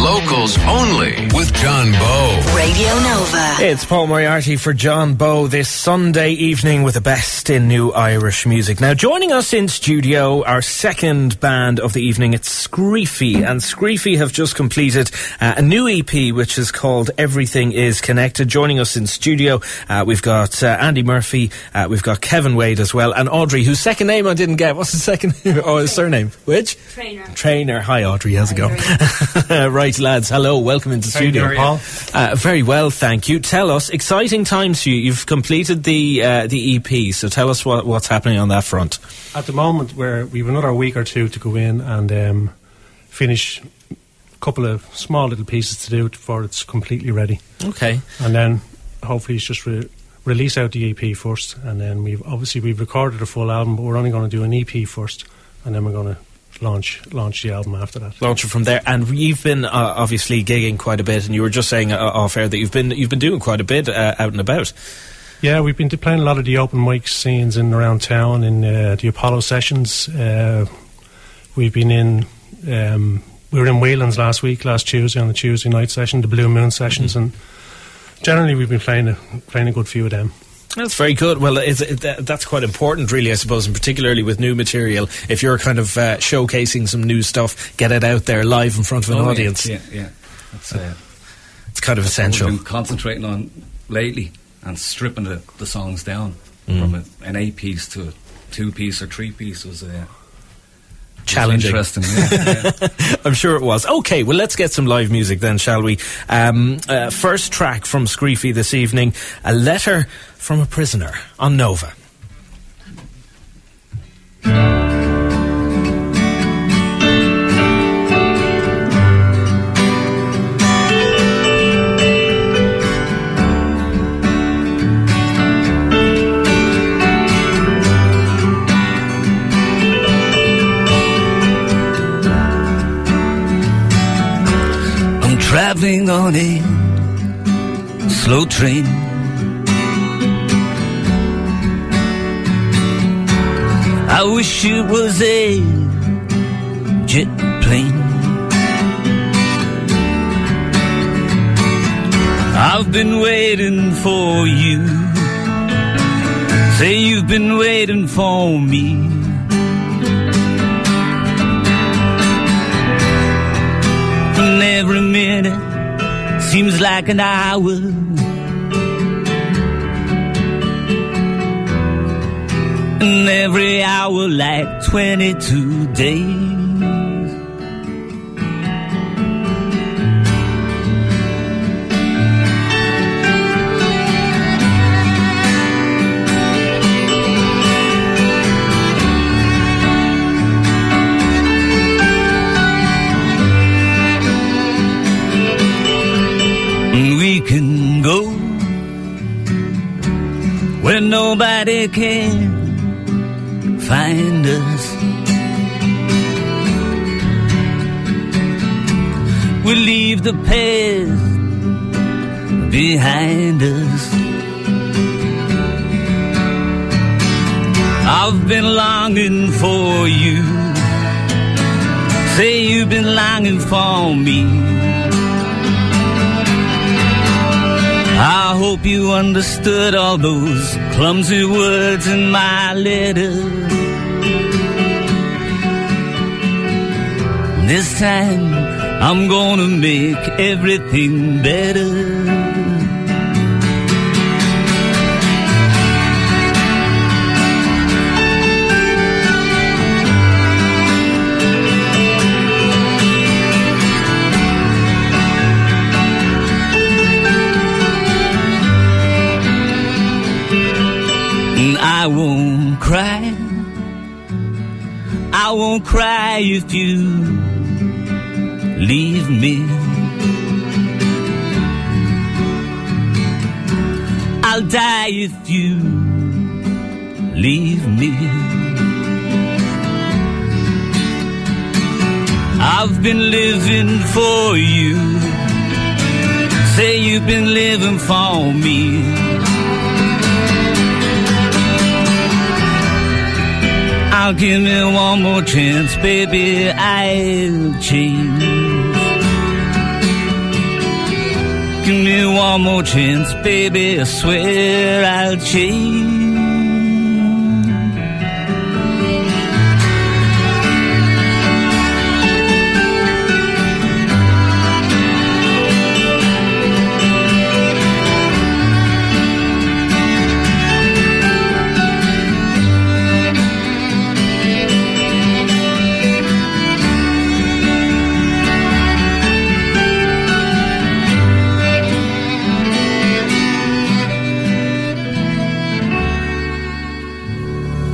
Locals only with John Bowe. Radio Nova. It's Paul Moriarty for John Bowe this Sunday evening with the best in new Irish music. Now, joining us in studio, our second band of the evening, it's Skreefy. And Skreefy have just completed uh, a new EP which is called Everything Is Connected. Joining us in studio, uh, we've got uh, Andy Murphy, uh, we've got Kevin Wade as well, and Audrey, whose second name I didn't get. What's his second? oh, his surname. Which? Trainer. Trainer. Hi, Audrey. How's it going? right, lads. Hello. Welcome into the studio. Paul? Uh, very well, thank you. Tell us, exciting times for you. You've completed the uh, the EP, so tell us what, what's happening on that front. At the moment, where we have another week or two to go in and um, finish a couple of small little pieces to do before it's completely ready, Okay. and then hopefully it's just re- release out the EP first, and then we've obviously we've recorded a full album, but we're only going to do an EP first, and then we're going to launch launch the album after that. Launch it from there, and you've been uh, obviously gigging quite a bit, and you were just saying uh, off air that you've been you've been doing quite a bit uh, out and about. Yeah, we've been playing a lot of the open mic scenes in and around town in uh, the Apollo sessions. Uh, we've been in. Um, we were in Whelan's last week, last Tuesday on the Tuesday night session, the Blue Moon sessions, and generally we've been playing a playing a good few of them. That's very good. Well, it's, it, that's quite important, really, I suppose, and particularly with new material. If you're kind of uh, showcasing some new stuff, get it out there live in front of an Oh, audience. Yeah, yeah. That's uh, It's kind of essential. We've been concentrating on lately and stripping the, the songs down Mm. from a, an eight piece to a two piece or three piece was uh, Challenging. interesting. Yeah, yeah. I'm sure it was. Okay, well, let's get some live music then, shall we? Um, uh, first track from Skreefy this evening A Letter from a Prisoner on Nova. On a slow train. I wish it was a jet plane. I've been waiting for you. Say you've been waiting for me. And every minute seems like an hour. And every hour like 22 days. Go where nobody can find us. We leave the past behind us. I've been longing for you. Say you've been longing for me. I hope you understood all those clumsy words in my letter. This time I'm gonna make everything better. Cry if you leave me. I'll die if you leave me. I've been living for you. Say you've been living for me. I'll give me one more chance, baby, I'll change. Give me one more chance, baby, I swear I'll change.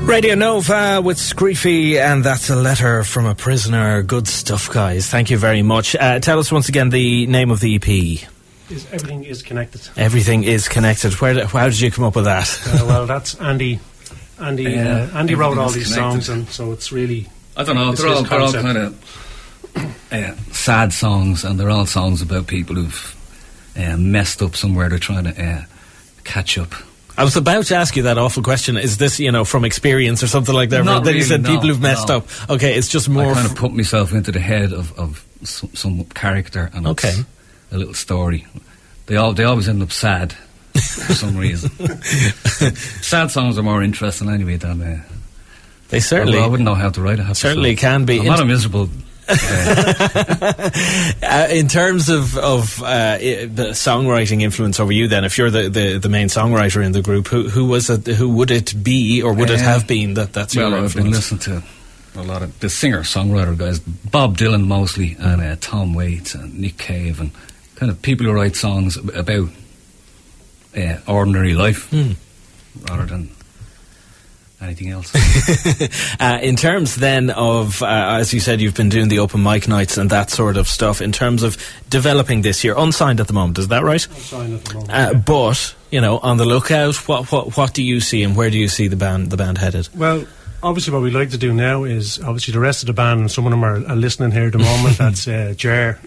Radio Nova with Skreefy, and that's a letter from a prisoner. Good stuff, guys. Thank you very much. Uh, tell us once again the name of the EP. Is, everything is connected. Everything is connected. Where? How did you come up with that? Uh, well, that's Andy. Andy. Yeah, uh, Andy wrote all these connected. songs, and so it's really. I don't know. They're all, they're all kind of uh, sad songs, and they're all songs about people who've uh, messed up somewhere. They're trying to uh, catch up. I was about to ask you that awful question. Is this, you know, from experience or something like that? Not then you said no, people who've messed no. up. Okay, it's just more. I kind f- of put myself into the head of, of some, some character, and Okay. it's a little story. They all they always end up sad for some reason. sad songs are more interesting anyway than. Uh, they certainly, I, I wouldn't know how to write a happy certainly song. can be. I'm not a miserable. Uh, Uh, in terms of of uh, the songwriting influence over you, then, if you're the, the, the main songwriter in the group, who who was it? Who would it be, or would it Uh, have been that that's your well, I've been listening to a lot of the singer songwriter guys, Bob Dylan mostly, and uh, Tom Waits and Nick Cave, and kind of people who write songs about uh, ordinary life Hmm. rather than anything else. Uh, in terms then of, uh, as you said, you've been doing the open mic nights and that sort of stuff. In terms of developing this, you're unsigned at the moment. Is that right? I'm at the moment. Uh, but you know, on the lookout, what what what do you see, and where do you see the band the band headed? Well, obviously, what we'd like to do now is obviously the rest of the band, and some of them are, are listening here at the moment. That's uh, Jer,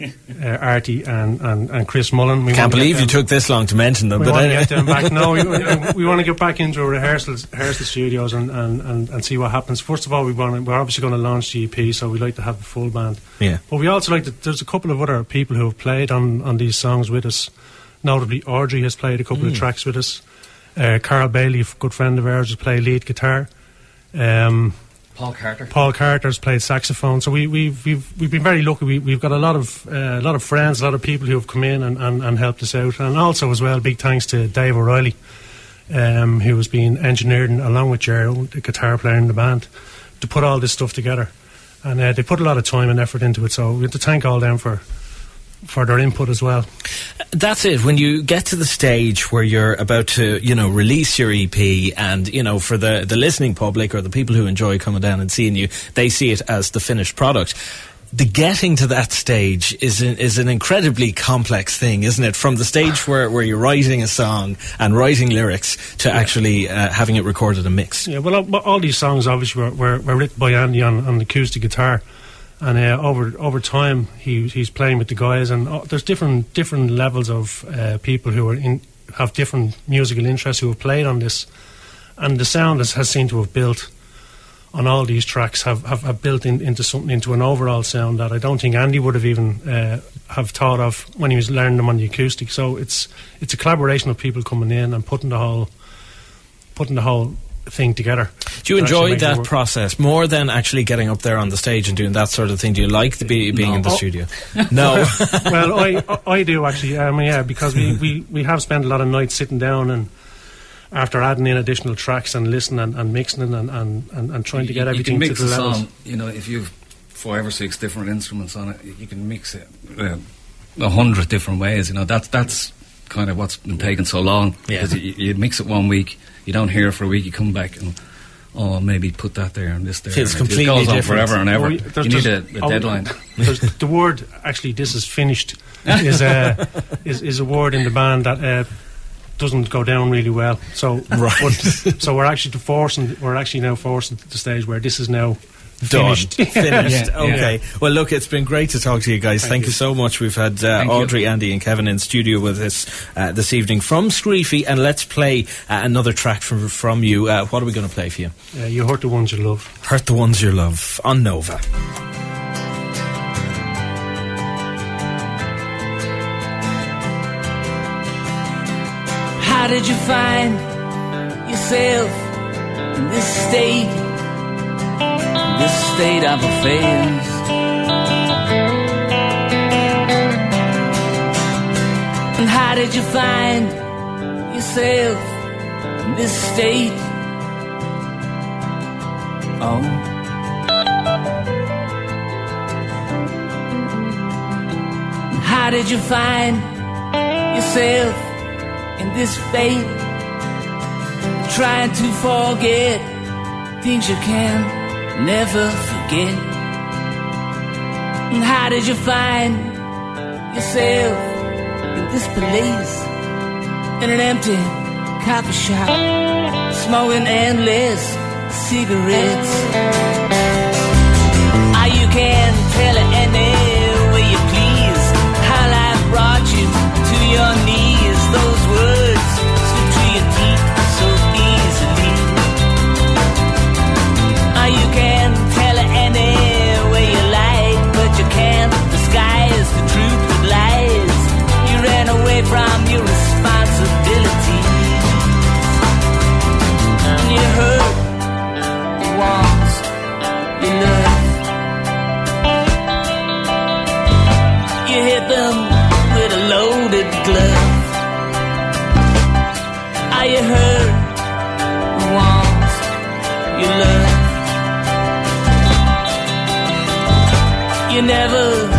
uh, Artie, and, and, and Chris Mullen. We Can't want to believe you took this long to mention them. We but want to anyway. get them back. No, we, we, we want to get back into our rehearsals, rehearsal studios and, and, and, and see what happens. First of all, we want to, we're obviously going to launch the EP, so we'd like to have a full band. yeah. But we also like to, there's a couple of other people who have played on, on these songs with us. Notably, Audrey has played a couple Mm. of tracks with us. Uh, Carl Bailey, a good friend of ours, has played lead guitar. Um, Paul Carter. Paul Carter's played saxophone. So we, we've we've we've been very lucky. We, we've got a lot of uh, a lot of friends, a lot of people who have come in and, and, and helped us out, and also as well, big thanks to Dave O'Reilly, um, who has been engineering along with Gerald, the guitar player in the band, to put all this stuff together. And uh, they put a lot of time and effort into it. So we have to thank all them for for their input as well. That's it. When you get to the stage where you're about to, you know, release your EP, and you know, for the the listening public or the people who enjoy coming down and seeing you, they see it as the finished product. The getting to that stage is an, is an incredibly complex thing, isn't it? From the stage where, where you're writing a song and writing lyrics to actually uh, having it recorded and mixed. Yeah, well, all, all these songs obviously were, were, were written by Andy on, on acoustic guitar, and uh, over over time he he's playing with the guys, and uh, there's different different levels of uh, people who are in have different musical interests who have played on this, and the sound has, has seemed to have built on all these tracks have, have, have built in, into something into an overall sound that I don't think Andy would have even uh, have thought of when he was learning them on the acoustic. So it's it's a collaboration of people coming in and putting the whole putting the whole thing together. Do you enjoy that process more than actually getting up there on the stage and doing that sort of thing? Do you like the be, being No. in the Oh. studio? No. well, I, I I do actually. Um, yeah, because we, we, we have spent a lot of nights sitting down and after adding in additional tracks and listening and, and mixing and, and, and, and trying to get you, everything you to can mix the a levels. song. You know, if you've five or six different instruments on it, you can mix it uh, a hundred different ways. You know, that's that's kind of what's been taking so long. Yeah. Because you, you mix it one week, you don't hear it for a week, you come back and. Oh, maybe put that there and this there. Feels and completely it goes on forever and ever. Oh, you need a, a oh, deadline. the word actually, this is finished, is a is, is a word in the band that uh, doesn't go down really well. So Right. but- so we're actually forcing we're actually now forcing the stage where this is now Done. finished. Finished. Yeah, okay. Well, look, it's been great to talk to you guys. Thank, Thank you. you. so much. We've had uh, Thank you. Audrey, Andy, and Kevin in studio with us uh, this evening from Skreefy, and let's play uh, another track from from you. Uh, what are we going to play for you? Uh, you hurt the ones you love. Hurt the ones you love on Nova. How did you find yourself in this state, this state of affairs? And how did you find yourself in this state? Oh. And How did you find yourself in this fate? Trying to forget things you can never And how did you find yourself in this place? In an empty coffee shop, smoking endless cigarettes. Ah, you can tell it any Never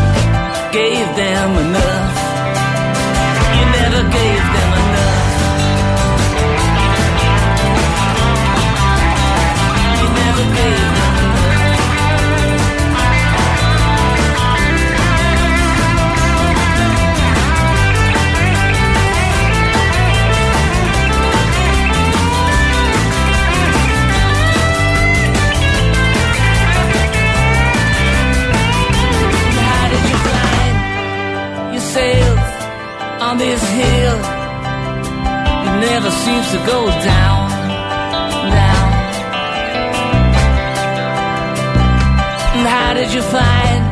this hill? It never seems to go down, down. And how did you find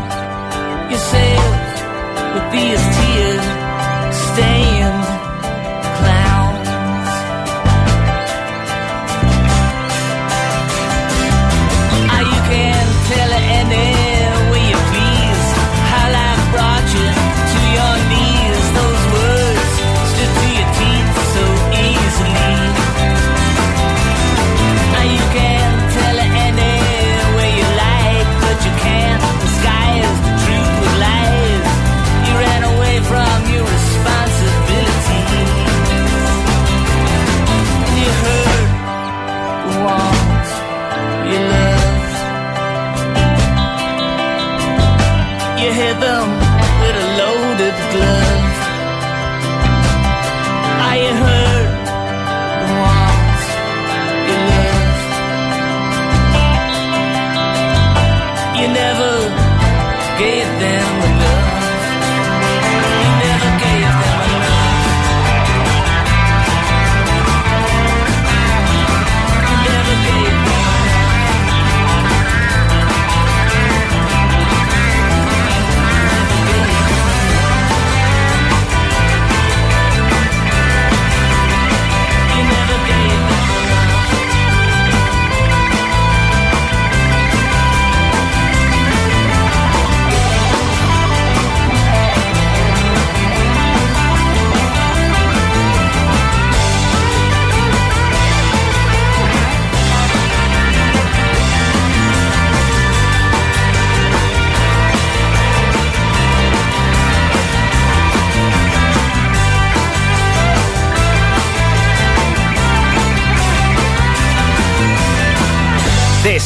yourself with these tears stained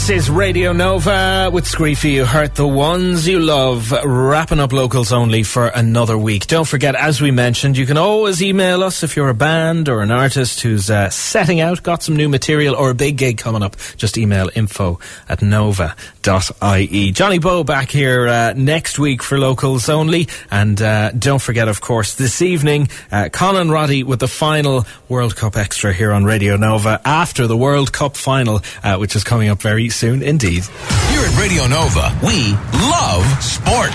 This is Radio Nova with Skreefy. You hurt the ones you love. Wrapping up locals only for another week. Don't forget, as we mentioned, you can always email us if you're a band or an artist who's uh, setting out, got some new material or a big gig coming up. Just email info at nova.ie. Johnny Bowe back here uh, next week for locals only. And uh, don't forget, of course, this evening, uh, Colin Roddy with the final World Cup extra here on Radio Nova after the World Cup final, uh, which is coming up very soon indeed. Here at Radio Nova, we love sport.